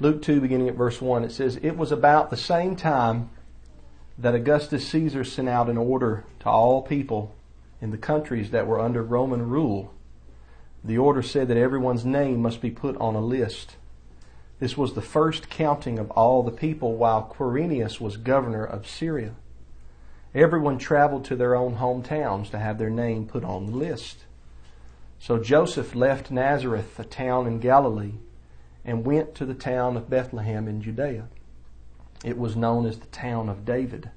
Luke 2, beginning at verse 1, it says, It was about the same time that Augustus Caesar sent out an order to all people in the countries that were under Roman rule. The order said that everyone's name must be put on a list. This was the first counting of all the people while Quirinius was governor of Syria. Everyone traveled to their own hometowns to have their name put on the list. So Joseph left Nazareth, a town in Galilee, and went to the town of Bethlehem in Judea. It was known as the town of David.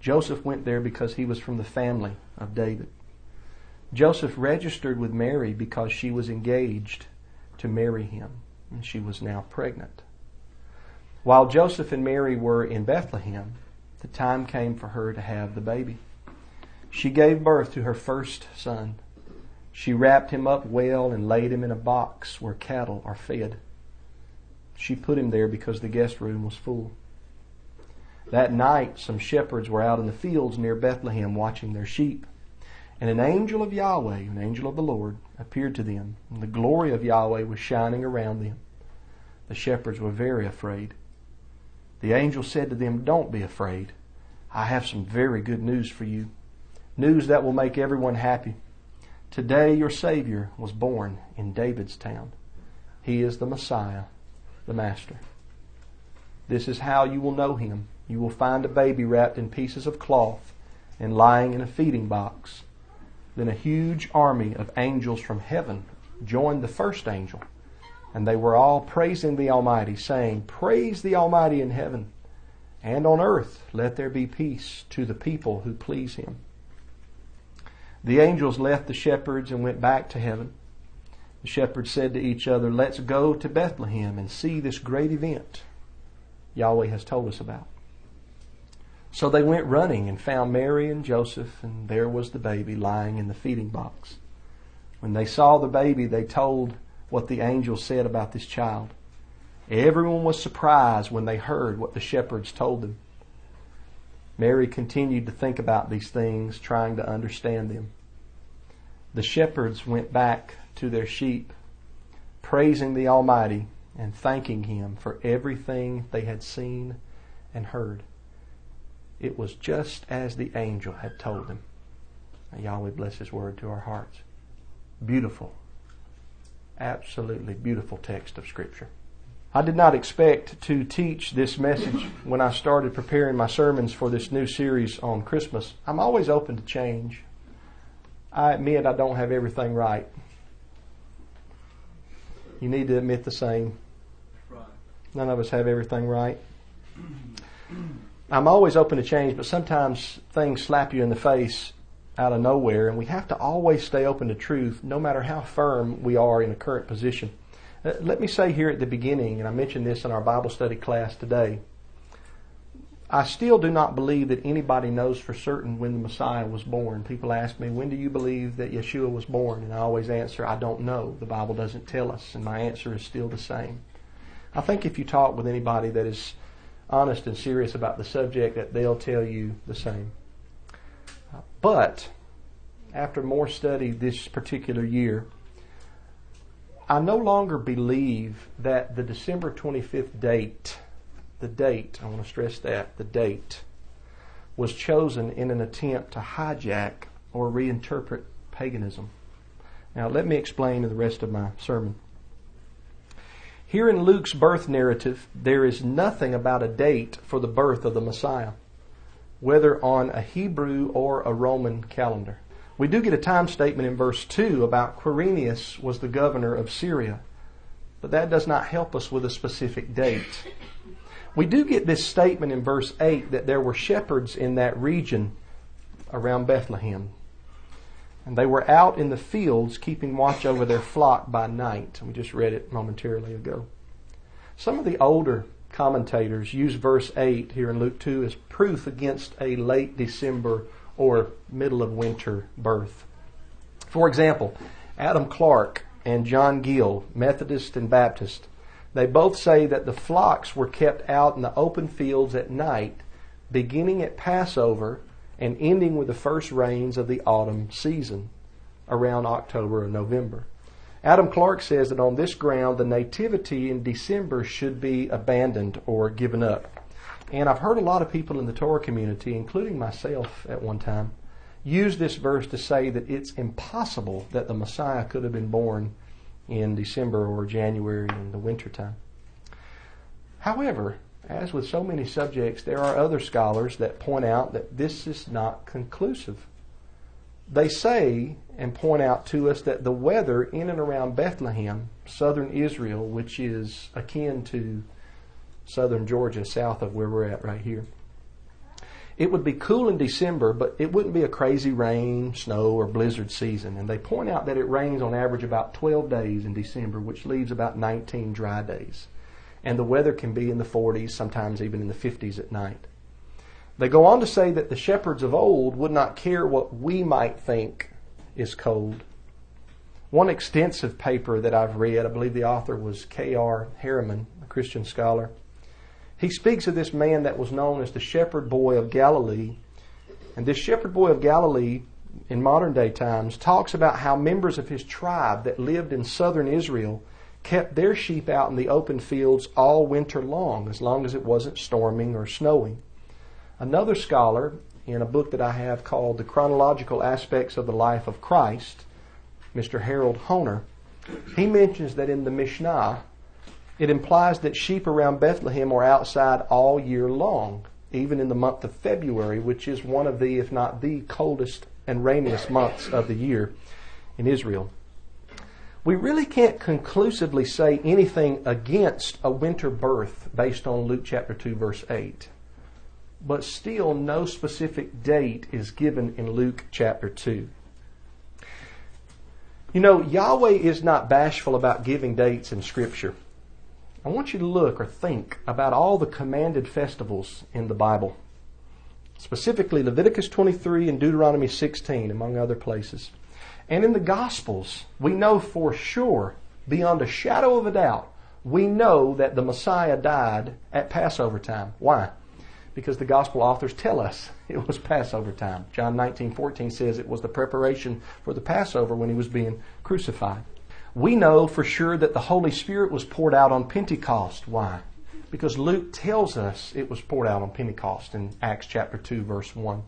Joseph went there because he was from the family of David. Joseph registered with Mary because she was engaged to marry him, and she was now pregnant. While Joseph and Mary were in Bethlehem, the time came for her to have the baby. She gave birth to her first son. She wrapped him up well and laid him in a box where cattle are fed. She put him there because the guest room was full. That night, some shepherds were out in the fields near Bethlehem watching their sheep. And an angel of Yahweh, an angel of the Lord, appeared to them, and the glory of Yahweh was shining around them. The shepherds were very afraid. The angel said to them, Don't be afraid. I have some very good news for you. News that will make everyone happy. Today your Savior was born in David's town. He is the Messiah, the Master. This is how you will know him. You will find a baby wrapped in pieces of cloth and lying in a feeding box. Then a huge army of angels from heaven joined the first angel, and they were all praising the Almighty, saying, Praise the Almighty in heaven, and on earth let there be peace to the people who please him. The angels left the shepherds and went back to heaven. The shepherds said to each other, Let's go to Bethlehem and see this great event Yahweh has told us about. So they went running and found Mary and Joseph, and there was the baby lying in the feeding box. When they saw the baby, they told what the angel said about this child. Everyone was surprised when they heard what the shepherds told them. Mary continued to think about these things, trying to understand them. The shepherds went back to their sheep, praising the Almighty and thanking Him for everything they had seen and heard. It was just as the angel had told them. Yahweh bless His word to our hearts. Beautiful, absolutely beautiful text of Scripture. I did not expect to teach this message when I started preparing my sermons for this new series on Christmas. I'm always open to change. I admit I don't have everything right. You need to admit the same. None of us have everything right. I'm always open to change, but sometimes things slap you in the face out of nowhere, and we have to always stay open to truth, no matter how firm we are in a current position. Uh, let me say here at the beginning, and I mentioned this in our Bible study class today. I still do not believe that anybody knows for certain when the Messiah was born. People ask me, when do you believe that Yeshua was born? And I always answer, I don't know. The Bible doesn't tell us. And my answer is still the same. I think if you talk with anybody that is honest and serious about the subject that they'll tell you the same. But after more study this particular year, I no longer believe that the December 25th date, the date, I want to stress that, the date, was chosen in an attempt to hijack or reinterpret paganism. Now, let me explain in the rest of my sermon. Here in Luke's birth narrative, there is nothing about a date for the birth of the Messiah, whether on a Hebrew or a Roman calendar. We do get a time statement in verse 2 about Quirinius was the governor of Syria, but that does not help us with a specific date. We do get this statement in verse 8 that there were shepherds in that region around Bethlehem. And they were out in the fields keeping watch over their flock by night. We just read it momentarily ago. Some of the older commentators use verse 8 here in Luke 2 as proof against a late December or middle of winter birth. For example, Adam Clarke and John Gill, Methodist and Baptist, they both say that the flocks were kept out in the open fields at night, beginning at Passover and ending with the first rains of the autumn season around October or November. Adam Clarke says that on this ground, the nativity in December should be abandoned or given up. And I've heard a lot of people in the Torah community, including myself at one time, use this verse to say that it's impossible that the Messiah could have been born in December or January in the wintertime. However, as with so many subjects, there are other scholars that point out that this is not conclusive. They say and point out to us that the weather in and around Bethlehem, southern Israel, which is akin to southern Georgia, south of where we're at right here, it would be cool in December, but it wouldn't be a crazy rain, snow, or blizzard season. And they point out that it rains on average about 12 days in December, which leaves about 19 dry days. And the weather can be in the 40s, sometimes even in the 50s at night. They go on to say that the shepherds of old would not care what we might think is cold. One extensive paper that I've read, I believe the author was K.R. Harriman, a Christian scholar. He speaks of this man that was known as the shepherd boy of Galilee. And this shepherd boy of Galilee, in modern day times, talks about how members of his tribe that lived in southern Israel kept their sheep out in the open fields all winter long, as long as it wasn't storming or snowing. Another scholar, in a book that I have called The Chronological Aspects of the Life of Christ, Mr. Harold Hoehner, he mentions that in the Mishnah, it implies that sheep around Bethlehem are outside all year long, even in the month of February, which is one of the, if not the coldest and rainiest months of the year in Israel. We really can't conclusively say anything against a winter birth based on Luke chapter 2 verse 8 but still no specific date is given in Luke chapter 2. You know, Yahweh is not bashful about giving dates in Scripture. I want you to look or think about all the commanded festivals in the Bible, specifically Leviticus 23 and Deuteronomy 16, among other places. And in the Gospels, we know for sure, beyond a shadow of a doubt, we know that the Messiah died at Passover time. Why? because the gospel authors tell us it was Passover time. John 19:14 says it was the preparation for the Passover when he was being crucified. We know for sure that the Holy Spirit was poured out on Pentecost. Why? Because Luke tells us it was poured out on Pentecost in Acts chapter 2 verse 1.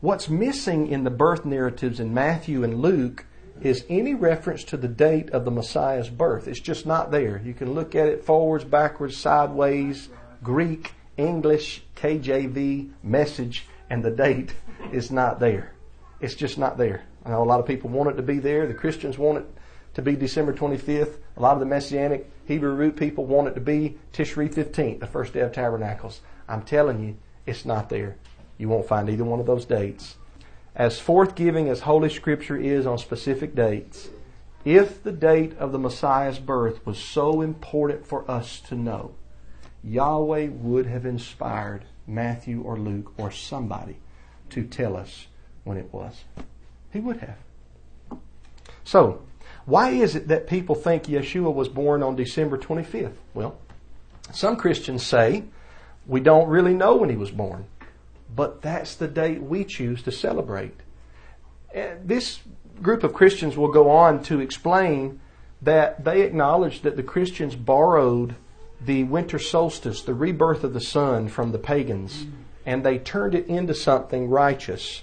What's missing in the birth narratives in Matthew and Luke is any reference to the date of the Messiah's birth. It's just not there. You can look at it forwards, backwards, sideways, Greek, English, KJV, message, and the date is not there. It's just not there. I know a lot of people want it to be there. The Christians want it to be December 25th. A lot of the Messianic Hebrew root people want it to be Tishri 15th, the first day of Tabernacles. I'm telling you, it's not there. You won't find either one of those dates. As forthgiving as Holy Scripture is on specific dates, if the date of the Messiah's birth was so important for us to know, Yahweh would have inspired Matthew or Luke or somebody to tell us when it was. He would have. So, why is it that people think Yeshua was born on December 25th? Well, some Christians say we don't really know when he was born, but that's the date we choose to celebrate. This group of Christians will go on to explain that they acknowledge that the Christians borrowed the winter solstice, the rebirth of the sun from the pagans, and they turned it into something righteous.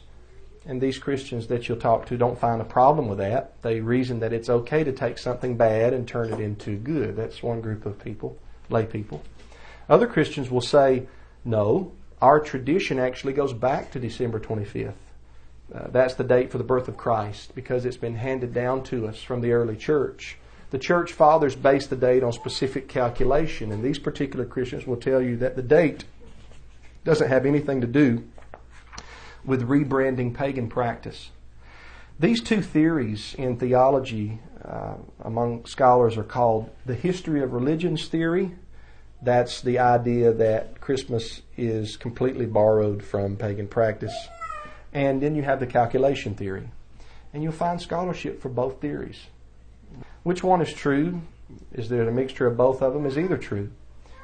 And these Christians that you'll talk to don't find a problem with that. They reason that it's okay to take something bad and turn it into good. That's one group of people, lay people. Other Christians will say, no, our tradition actually goes back to December 25th. Uh, that's the date for the birth of Christ because it's been handed down to us from the early church. The church fathers base the date on specific calculation, and these particular Christians will tell you that the date doesn't have anything to do with rebranding pagan practice. These two theories in theology uh, among scholars are called the history of religions theory. That's the idea that Christmas is completely borrowed from pagan practice. And then you have the calculation theory. And you'll find scholarship for both theories. Which one is true? Is there a mixture of both of them? Is either true?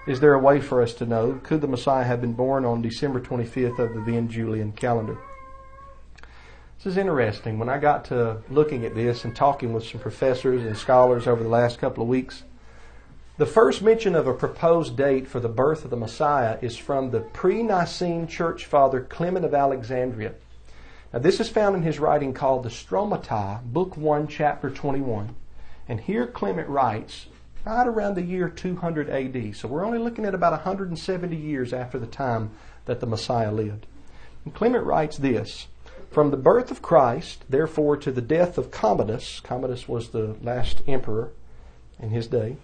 Is there a way for us to know? Could the Messiah have been born on December 25th of the then Julian calendar? This is interesting. When I got to looking at this and talking with some professors and scholars over the last couple of weeks, the first mention of a proposed date for the birth of the Messiah is from the pre Nicene church father Clement of Alexandria. Now, this is found in his writing called the Stromata, Book 1, Chapter 21. And here Clement writes, right around the year 200 AD. So we're only looking at about 170 years after the time that the Messiah lived. And Clement writes this from the birth of Christ, therefore, to the death of Commodus, Commodus was the last emperor in his day,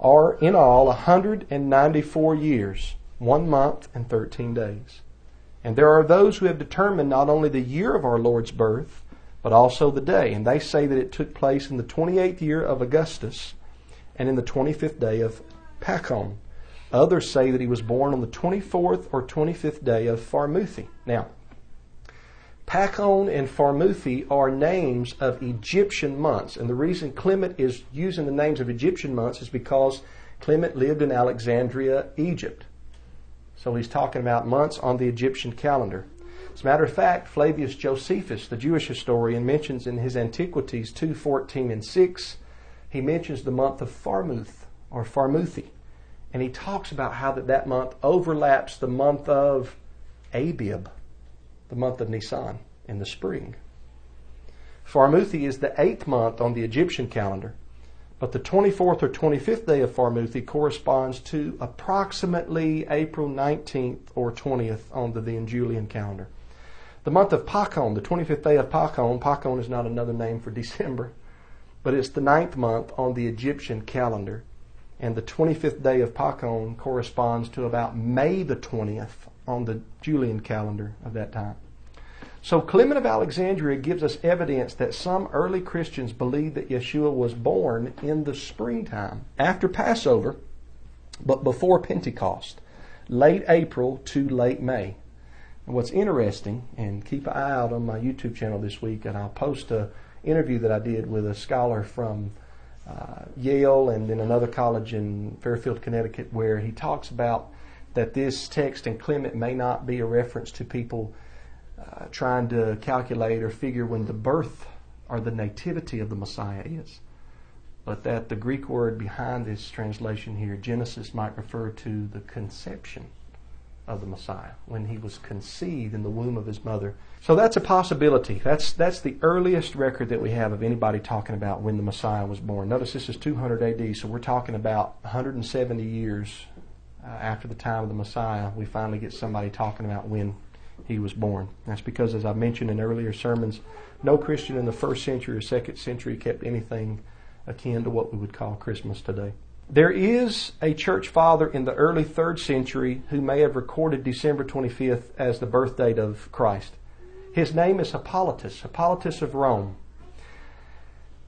are in all 194 years, one month and 13 days. And there are those who have determined not only the year of our Lord's birth, but also the day. And they say that it took place in the 28th year of Augustus and in the 25th day of Pachon. Others say that he was born on the 24th or 25th day of Pharmuthi. Now, Pachon and Pharmuthi are names of Egyptian months. And the reason Clement is using the names of Egyptian months is because Clement lived in Alexandria, Egypt. So he's talking about months on the Egyptian calendar. As a matter of fact, Flavius Josephus, the Jewish historian, mentions in his Antiquities 2.14 and 6, he mentions the month of Pharmuth or Pharmuthi. And he talks about how that, that month overlaps the month of Abib the month of Nisan in the spring. Pharmuthi is the eighth month on the Egyptian calendar, but the 24th or 25th day of Pharmuthi corresponds to approximately April 19th or 20th on the then Julian calendar. The month of Pachon, the 25th day of Pachon, Pachon is not another name for December, but it's the ninth month on the Egyptian calendar. And the 25th day of Pachon corresponds to about May the 20th on the Julian calendar of that time. So Clement of Alexandria gives us evidence that some early Christians believed that Yeshua was born in the springtime, after Passover, but before Pentecost, late April to late May. And what's interesting, and keep an eye out on my YouTube channel this week, and I'll post an interview that I did with a scholar from uh, Yale and then another college in Fairfield, Connecticut, where he talks about that this text in Clement may not be a reference to people uh, trying to calculate or figure when the birth or the nativity of the Messiah is. But that the Greek word behind this translation here, Genesis, might refer to the conception of the Messiah, when he was conceived in the womb of his mother. So that's a possibility. That's, that's the earliest record that we have of anybody talking about when the Messiah was born. Notice this is 200 AD, so we're talking about 170 years uh, after the time of the Messiah, we finally get somebody talking about when he was born. That's because, as I mentioned in earlier sermons, no Christian in the first century or second century kept anything akin to what we would call Christmas today. There is a church father in the early third century who may have recorded December 25th as the birth date of Christ. His name is Hippolytus, Hippolytus of Rome.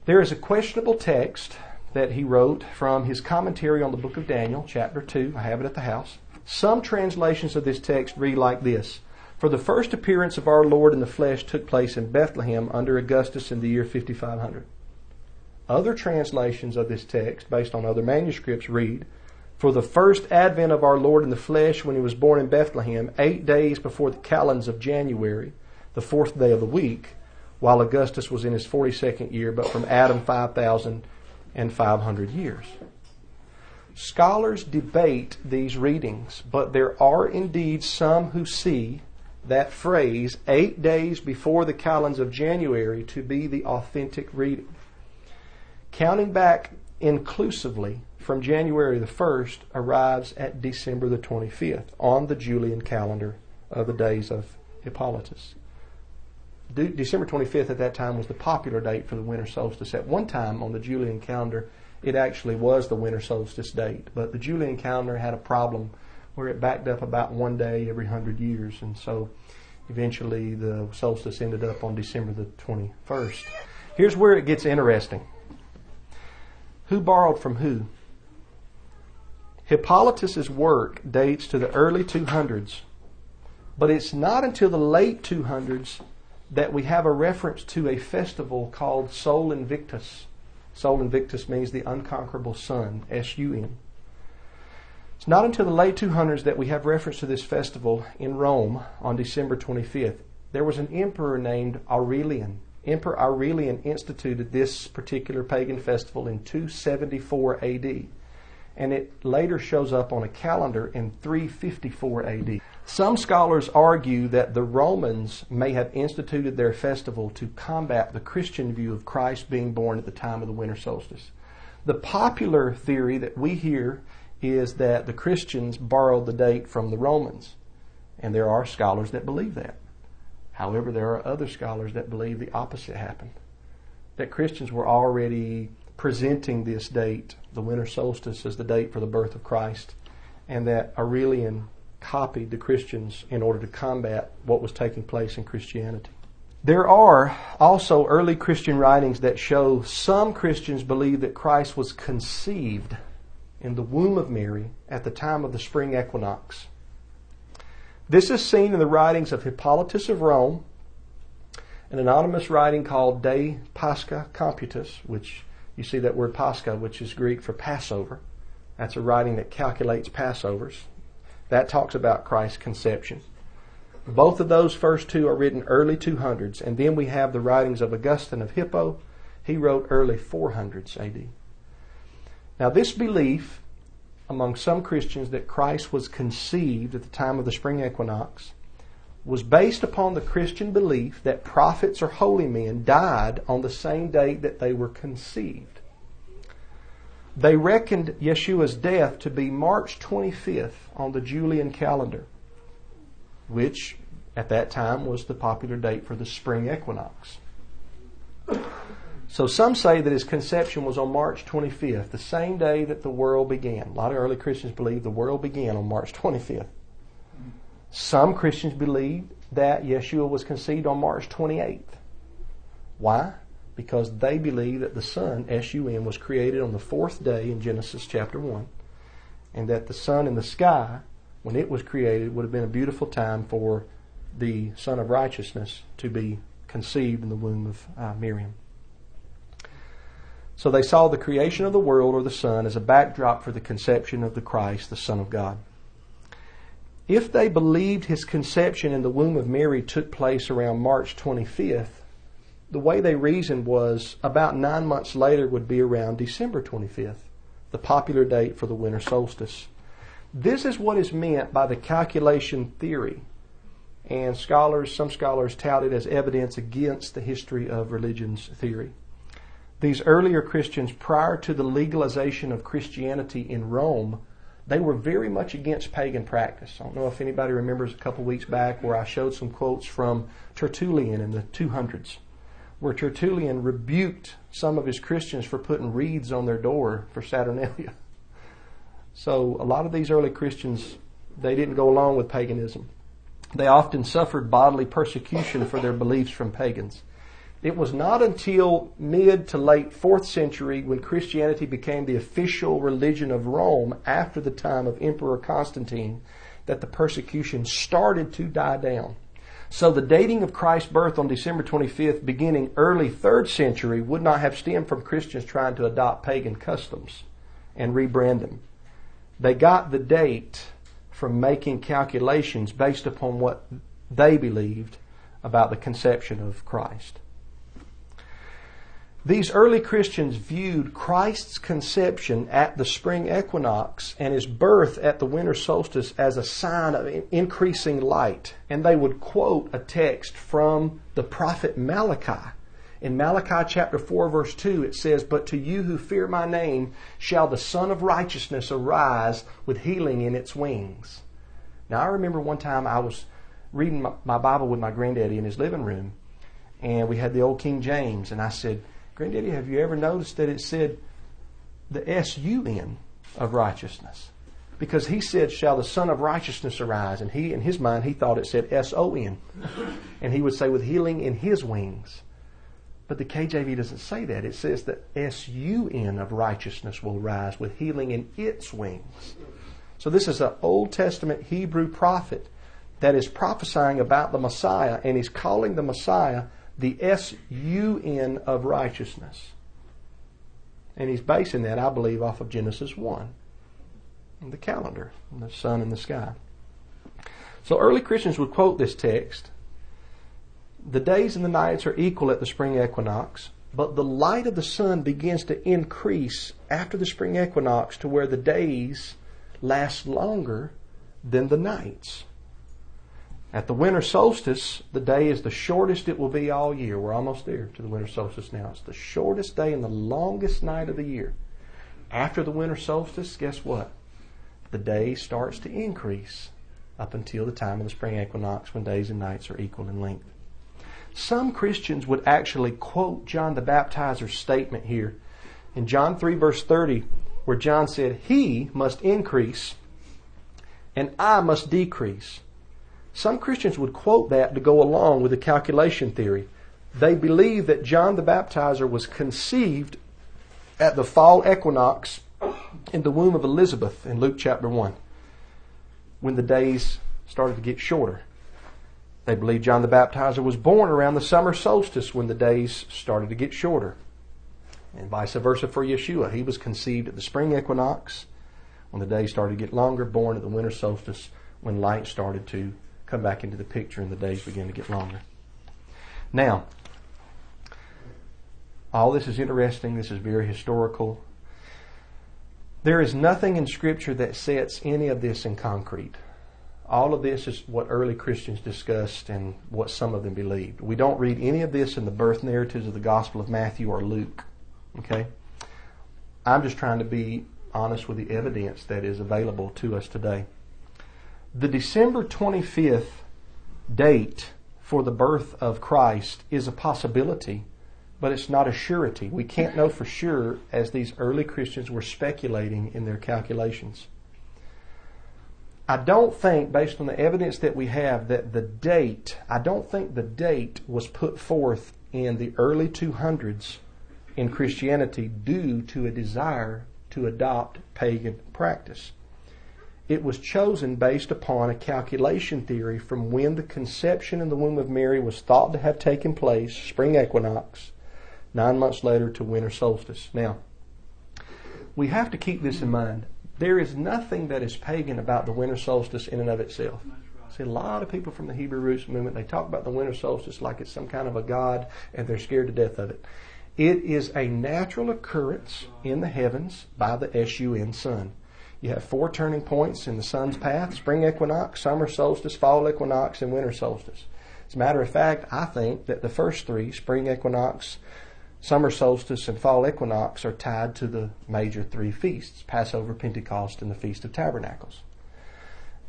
There is a questionable text that he wrote from his commentary on the book of Daniel, chapter 2. I have it at the house. Some translations of this text read like this For the first appearance of our Lord in the flesh took place in Bethlehem under Augustus in the year 5500. Other translations of this text, based on other manuscripts, read For the first advent of our Lord in the flesh when he was born in Bethlehem, eight days before the calends of January, the fourth day of the week, while Augustus was in his 42nd year, but from Adam 5,500 years. Scholars debate these readings, but there are indeed some who see that phrase, eight days before the calends of January, to be the authentic reading. Counting back inclusively from January the 1st arrives at December the 25th on the Julian calendar of the days of Hippolytus. December 25th at that time was the popular date for the winter solstice. At one time on the Julian calendar, it actually was the winter solstice date, but the Julian calendar had a problem where it backed up about one day every hundred years, and so eventually the solstice ended up on December the 21st. Here's where it gets interesting. Who borrowed from who? Hippolytus's work dates to the early 200s, but it's not until the late 200s that we have a reference to a festival called Sol Invictus. Sol Invictus means the unconquerable sun, S U N. It's not until the late 200s that we have reference to this festival in Rome on December 25th. there was an emperor named Aurelian. Emperor Aurelian instituted this particular pagan festival in 274 AD, and it later shows up on a calendar in 354 AD. Some scholars argue that the Romans may have instituted their festival to combat the Christian view of Christ being born at the time of the winter solstice. The popular theory that we hear is that the Christians borrowed the date from the Romans, and there are scholars that believe that. However, there are other scholars that believe the opposite happened. That Christians were already presenting this date, the winter solstice, as the date for the birth of Christ, and that Aurelian copied the Christians in order to combat what was taking place in Christianity. There are also early Christian writings that show some Christians believe that Christ was conceived in the womb of Mary at the time of the spring equinox. This is seen in the writings of Hippolytus of Rome, an anonymous writing called De Pascha Computus, which you see that word Pascha, which is Greek for Passover. That's a writing that calculates Passovers. That talks about Christ's conception. Both of those first two are written early 200s, and then we have the writings of Augustine of Hippo. He wrote early 400s AD. Now, this belief among some Christians that Christ was conceived at the time of the spring equinox was based upon the Christian belief that prophets or holy men died on the same date that they were conceived. They reckoned Yeshua's death to be March 25th on the Julian calendar, which at that time was the popular date for the spring equinox. So some say that his conception was on March 25th, the same day that the world began. A lot of early Christians believe the world began on March 25th. Some Christians believe that Yeshua was conceived on March 28th. Why? Because they believe that the sun, S-U-N, was created on the fourth day in Genesis chapter 1, and that the sun in the sky, when it was created, would have been a beautiful time for the Son of Righteousness to be conceived in the womb of uh, Miriam. So they saw the creation of the world or the sun as a backdrop for the conception of the Christ, the Son of God. If they believed his conception in the womb of Mary took place around March 25th, the way they reasoned was about nine months later would be around December 25th, the popular date for the winter solstice. This is what is meant by the calculation theory. And scholars, some scholars tout it as evidence against the history of religions theory these earlier Christians, prior to the legalization of Christianity in Rome, they were very much against pagan practice. I don't know if anybody remembers a couple weeks back where I showed some quotes from Tertullian in the 200s, where Tertullian rebuked some of his Christians for putting wreaths on their door for Saturnalia. So a lot of these early Christians, they didn't go along with paganism. They often suffered bodily persecution for their beliefs from pagans. It was not until mid to late 4th century when Christianity became the official religion of Rome after the time of Emperor Constantine that the persecution started to die down. So the dating of Christ's birth on December 25th, beginning early 3rd century, would not have stemmed from Christians trying to adopt pagan customs and rebrand them. They got the date from making calculations based upon what they believed about the conception of Christ. These early Christians viewed Christ's conception at the spring equinox and his birth at the winter solstice as a sign of increasing light. And they would quote a text from the prophet Malachi. In Malachi chapter 4 verse 2 it says, But to you who fear my name shall the Son of Righteousness arise with healing in its wings. Now I remember one time I was reading my Bible with my granddaddy in his living room and we had the old King James and I said, Granddaddy, have you ever noticed that it said the S-U-N of righteousness? Because he said, shall the Son of Righteousness arise? And he, in his mind, he thought it said S-O-N. and he would say, with healing in his wings. But the KJV doesn't say that. It says that S-U-N of righteousness will rise with healing in its wings. So this is an Old Testament Hebrew prophet that is prophesying about the Messiah, and he's calling the Messiah the S-U-N of righteousness. And he's basing that, I believe, off of Genesis 1, the calendar, the sun in the sky. So early Christians would quote this text the days and the nights are equal at the spring equinox, but the light of the sun begins to increase after the spring equinox to where the days last longer than the nights. At the winter solstice, the day is the shortest it will be all year. We're almost there to the winter solstice now. It's the shortest day and the longest night of the year. After the winter solstice, guess what? The day starts to increase up until the time of the spring equinox when days and nights are equal in length. Some Christians would actually quote John the Baptizer's statement here in John 3 verse 30 where John said, He must increase and I must decrease. Some Christians would quote that to go along with the calculation theory. They believe that John the Baptizer was conceived at the fall equinox in the womb of Elizabeth in Luke chapter 1 when the days started to get shorter. They believe John the Baptizer was born around the summer solstice when the days started to get shorter. And vice versa for Yeshua. He was conceived at the spring equinox when the days started to get longer, born at the winter solstice when light started to come back into the picture and the days begin to get longer. Now, all this is interesting. This is very historical. There is nothing in Scripture that sets any of this in concrete. All of this is what early Christians discussed and what some of them believed. We don't read any of this in the birth narratives of the Gospel of Matthew or Luke. Okay? I'm just trying to be honest with the evidence that is available to us today. The December 25th date for the birth of Christ is a possibility, but it's not a surety. We can't know for sure as these early Christians were speculating in their calculations. I don't think, based on the evidence that we have, that the date, I don't think the date was put forth in the early 200s in Christianity due to a desire to adopt pagan practice. It was chosen based upon a calculation theory from when the conception in the womb of Mary was thought to have taken place, spring equinox, nine months later to winter solstice. Now, we have to keep this in mind. There is nothing that is pagan about the winter solstice in and of itself. See, a lot of people from the Hebrew roots movement, they talk about the winter solstice like it's some kind of a god and they're scared to death of it. It is a natural occurrence in the heavens by the SUN sun. You have four turning points in the sun's path spring equinox, summer solstice, fall equinox, and winter solstice. As a matter of fact, I think that the first three, spring equinox, Summer solstice and fall equinox are tied to the major three feasts Passover, Pentecost, and the Feast of Tabernacles.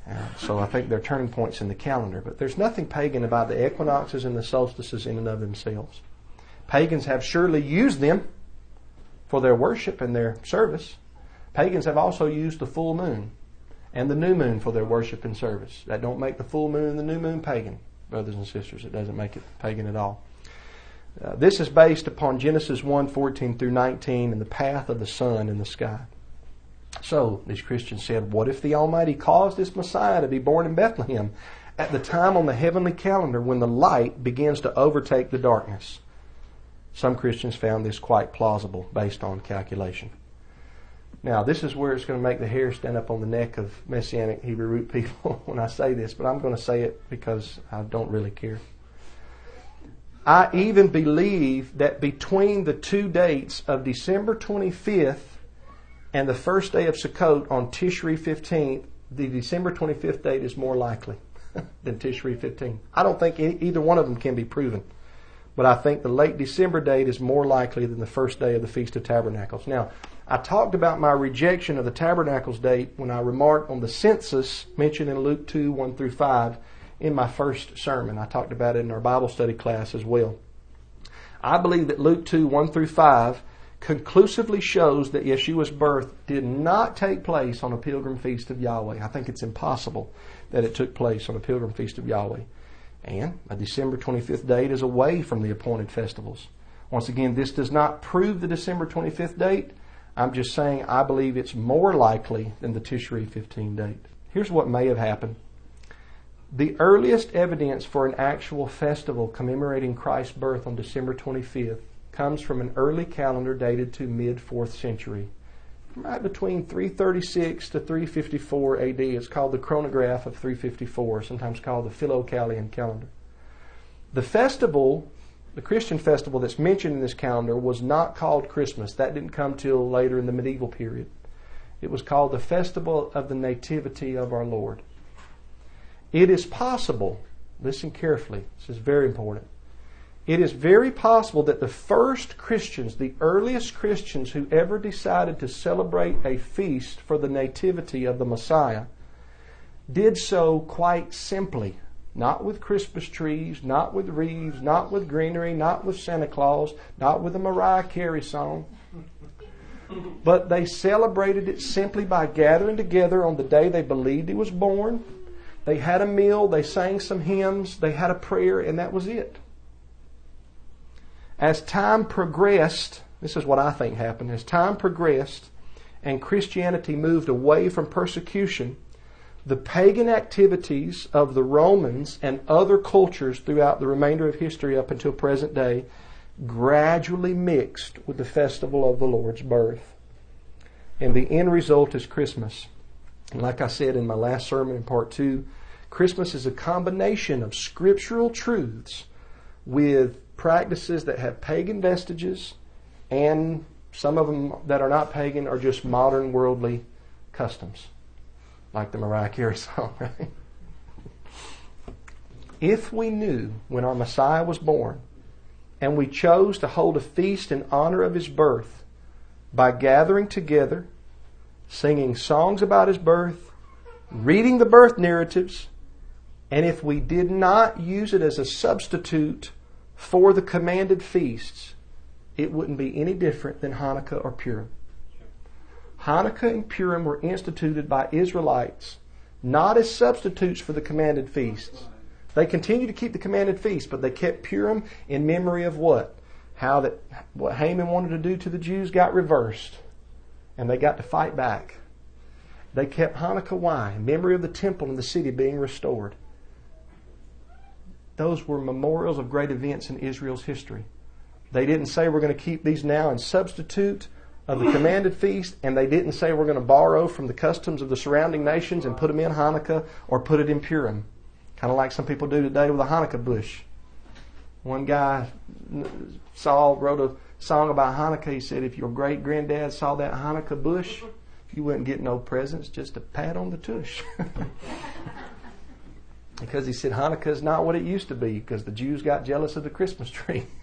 Uh, so I think they're turning points in the calendar. But there's nothing pagan about the equinoxes and the solstices in and of themselves. Pagans have surely used them for their worship and their service. Pagans have also used the full moon and the new moon for their worship and service. That don't make the full moon and the new moon pagan, brothers and sisters. It doesn't make it pagan at all. Uh, this is based upon Genesis 1 14 through 19 and the path of the sun in the sky. So, these Christians said, What if the Almighty caused this Messiah to be born in Bethlehem at the time on the heavenly calendar when the light begins to overtake the darkness? Some Christians found this quite plausible based on calculation. Now, this is where it's going to make the hair stand up on the neck of Messianic Hebrew root people when I say this, but I'm going to say it because I don't really care. I even believe that between the two dates of December 25th and the first day of Sukkot on Tishri 15th, the December 25th date is more likely than Tishri 15. I don't think either one of them can be proven. But I think the late December date is more likely than the first day of the Feast of Tabernacles. Now, I talked about my rejection of the Tabernacles date when I remarked on the census mentioned in Luke 2 1 through 5 in my first sermon. I talked about it in our Bible study class as well. I believe that Luke 2 1 through 5 conclusively shows that Yeshua's birth did not take place on a pilgrim feast of Yahweh. I think it's impossible that it took place on a pilgrim feast of Yahweh. And a December 25th date is away from the appointed festivals. Once again, this does not prove the December 25th date. I'm just saying I believe it's more likely than the Tishri 15 date. Here's what may have happened. The earliest evidence for an actual festival commemorating Christ's birth on December 25th comes from an early calendar dated to mid 4th century. Right between 336 to 354 AD. It's called the chronograph of 354, sometimes called the Philocalian calendar. The festival, the Christian festival that's mentioned in this calendar, was not called Christmas. That didn't come till later in the medieval period. It was called the Festival of the Nativity of our Lord. It is possible, listen carefully, this is very important. It is very possible that the first Christians, the earliest Christians who ever decided to celebrate a feast for the nativity of the Messiah, did so quite simply. Not with Christmas trees, not with wreaths, not with greenery, not with Santa Claus, not with a Mariah Carey song. But they celebrated it simply by gathering together on the day they believed he was born. They had a meal, they sang some hymns, they had a prayer, and that was it. As time progressed, this is what I think happened. As time progressed and Christianity moved away from persecution, the pagan activities of the Romans and other cultures throughout the remainder of history up until present day gradually mixed with the festival of the Lord's birth. And the end result is Christmas. And like I said in my last sermon in part two, Christmas is a combination of scriptural truths with practices that have pagan vestiges and some of them that are not pagan are just modern worldly customs like the Mariah Carey song, right? If we knew when our Messiah was born and we chose to hold a feast in honor of his birth by gathering together, singing songs about his birth, reading the birth narratives, and if we did not use it as a substitute for the commanded feasts, it wouldn't be any different than Hanukkah or Purim. Hanukkah and Purim were instituted by Israelites, not as substitutes for the commanded feasts. They continued to keep the commanded feasts, but they kept Purim in memory of what? How that what Haman wanted to do to the Jews got reversed, and they got to fight back. They kept Hanukkah why? Memory of the temple and the city being restored. Those were memorials of great events in Israel's history. They didn't say we're going to keep these now and substitute of the commanded feast, and they didn't say we're going to borrow from the customs of the surrounding nations and put them in Hanukkah or put it in Purim. Kind of like some people do today with a Hanukkah bush. One guy saw, wrote a song about Hanukkah. He said, if your great granddad saw that Hanukkah bush, you wouldn't get no presents, just a pat on the tush. because he said Hanukkah is not what it used to be because the Jews got jealous of the Christmas tree.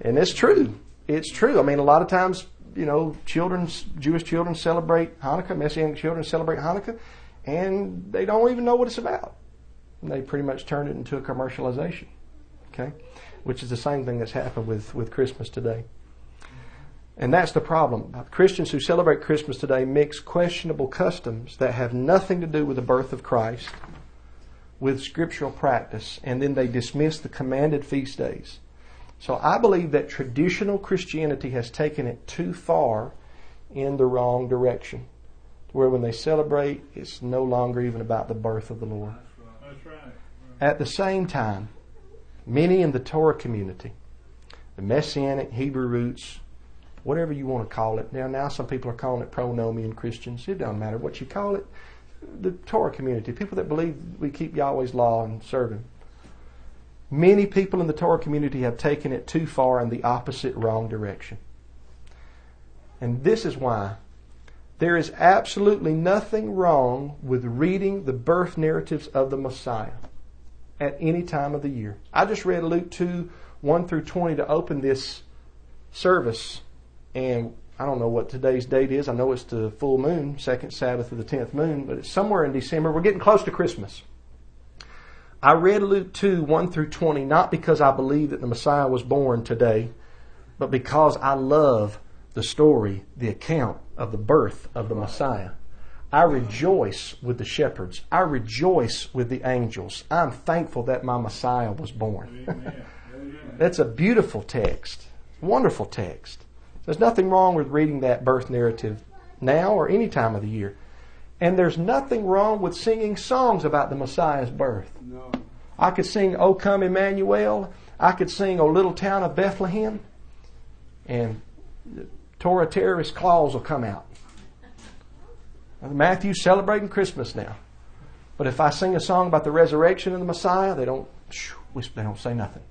and it's true it's true. I mean, a lot of times, you know, children's Jewish children celebrate Hanukkah, Messianic children celebrate Hanukkah, and they don't even know what it's about. And they pretty much turn it into a commercialization. Okay, which is the same thing that's happened with with Christmas today. And that's the problem. Christians who celebrate Christmas today mix questionable customs that have nothing to do with the birth of Christ with scriptural practice, and then they dismiss the commanded feast days so I believe that traditional Christianity has taken it too far in the wrong direction. Where when they celebrate, it's no longer even about the birth of the Lord. That's right. At the same time, many in the Torah community, the Messianic Hebrew roots, whatever you want to call it. Now, now some people are calling it pronomian Christians. It doesn't matter what you call it. The Torah community, people that believe we keep Yahweh's law and serve Him. Many people in the Torah community have taken it too far in the opposite wrong direction. And this is why there is absolutely nothing wrong with reading the birth narratives of the Messiah at any time of the year. I just read Luke 2 1 through 20 to open this service. And I don't know what today's date is. I know it's the full moon, second Sabbath of the 10th moon, but it's somewhere in December. We're getting close to Christmas. I read Luke 2, 1 through 20, not because I believe that the Messiah was born today, but because I love the story, the account of the birth of the Messiah. I rejoice with the shepherds. I rejoice with the angels. I'm thankful that my Messiah was born. That's a beautiful text. Wonderful text. There's nothing wrong with reading that birth narrative now or any time of the year. And there's nothing wrong with singing songs about the Messiah's birth. I could sing O Come Emmanuel. I could sing O Little Town of Bethlehem. And Torah terrorist claws will come out. Matthew's celebrating Christmas now. But if I sing a song about the resurrection of the Messiah, they don't, they don't say nothing.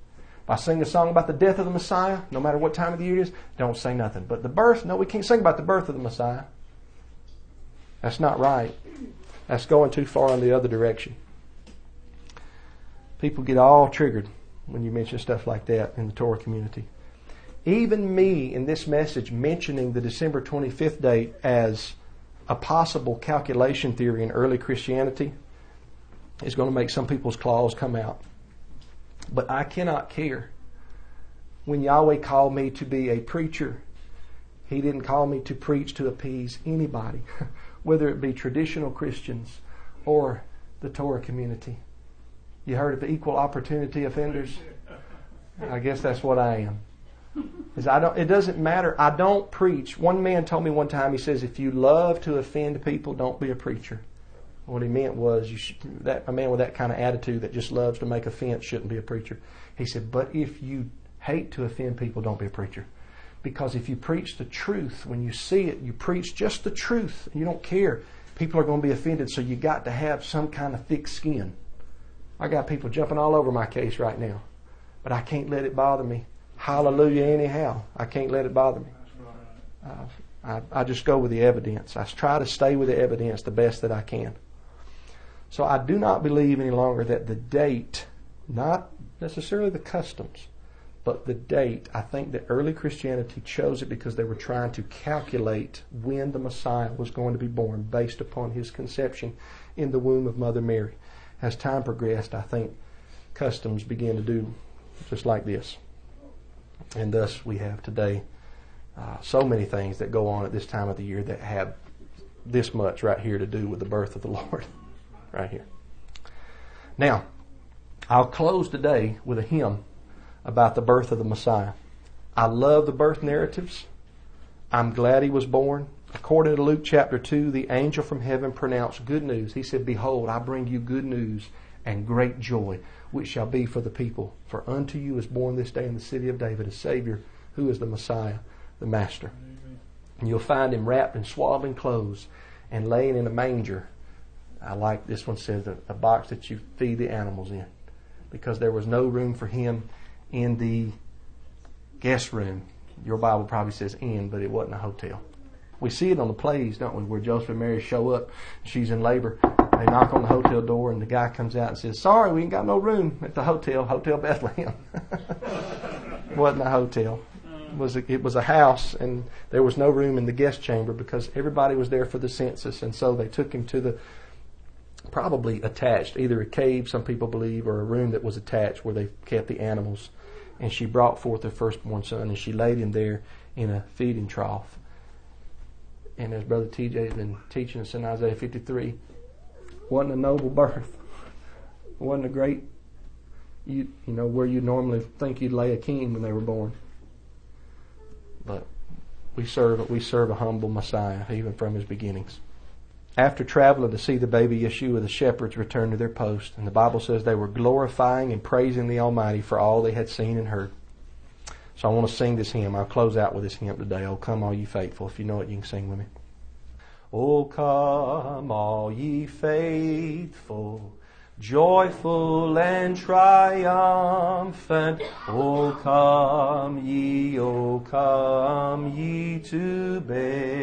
If I sing a song about the death of the Messiah, no matter what time of the year it is, don't say nothing. But the birth, no, we can't sing about the birth of the Messiah. That's not right. That's going too far in the other direction. People get all triggered when you mention stuff like that in the Torah community. Even me in this message mentioning the December 25th date as a possible calculation theory in early Christianity is going to make some people's claws come out. But I cannot care. When Yahweh called me to be a preacher, He didn't call me to preach to appease anybody, whether it be traditional Christians or the Torah community. You heard of equal opportunity offenders? I guess that's what I am. Is I don't. It doesn't matter. I don't preach. One man told me one time. He says, "If you love to offend people, don't be a preacher." What he meant was, you should, that a man with that kind of attitude that just loves to make offense shouldn't be a preacher. He said, "But if you hate to offend people, don't be a preacher." Because if you preach the truth, when you see it, you preach just the truth. And you don't care. People are going to be offended, so you got to have some kind of thick skin. I got people jumping all over my case right now, but I can't let it bother me. Hallelujah, anyhow. I can't let it bother me. Uh, I, I just go with the evidence. I try to stay with the evidence the best that I can. So I do not believe any longer that the date, not necessarily the customs, but the date, I think that early Christianity chose it because they were trying to calculate when the Messiah was going to be born based upon his conception in the womb of Mother Mary as time progressed, I think customs began to do just like this. And thus we have today uh, so many things that go on at this time of the year that have this much right here to do with the birth of the Lord. right here. Now, I'll close today with a hymn about the birth of the Messiah. I love the birth narratives. I'm glad he was born. According to Luke chapter 2, the angel from heaven pronounced good news. He said, Behold, I bring you good news and great joy, which shall be for the people. For unto you is born this day in the city of David a Savior, who is the Messiah, the Master. And you'll find him wrapped in swaddling clothes and laying in a manger. I like this one says a, a box that you feed the animals in. Because there was no room for him in the guest room. Your Bible probably says in, but it wasn't a hotel. We see it on the plays, don't we, where Joseph and Mary show up, she's in labor. They knock on the hotel door and the guy comes out and says, sorry, we ain't got no room at the hotel, Hotel Bethlehem. wasn't a hotel. It was, a, it was a house and there was no room in the guest chamber because everybody was there for the census and so they took him to the probably attached, either a cave, some people believe, or a room that was attached where they kept the animals. And she brought forth her firstborn son and she laid him there in a feeding trough and as Brother TJ has been teaching us in Isaiah 53, wasn't a noble birth. wasn't a great, you, you know, where you normally think you'd lay a king when they were born. But we serve, we serve a humble Messiah, even from his beginnings. After traveling to see the baby Yeshua, the shepherds returned to their post, and the Bible says they were glorifying and praising the Almighty for all they had seen and heard. So I want to sing this hymn. I'll close out with this hymn today. Oh, come, all ye faithful. If you know it, you can sing with me. Oh, come, all ye faithful, joyful and triumphant. Oh, come ye, oh, come ye to Bethlehem.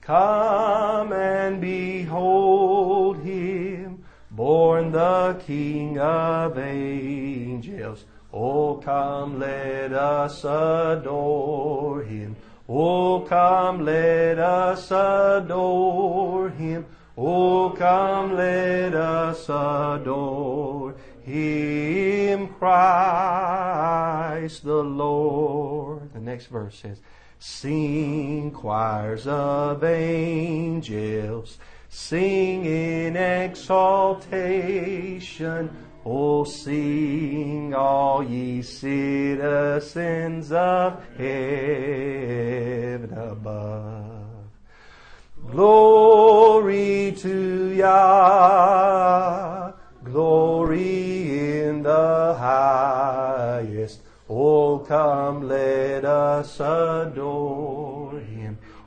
Come and behold him born the King of angels. Oh, come, let us adore him. Oh, come, let us adore him. Oh, come, let us adore him, Christ the Lord. The next verse says, Sing choirs of angels Sing in exaltation. O sing all ye citizens of heaven above. Glory to Yah, glory in the highest. O come, let us adore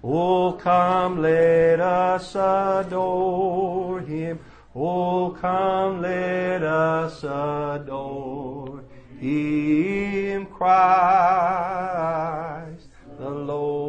O come, let us adore him. O come, let us adore him, Christ the Lord.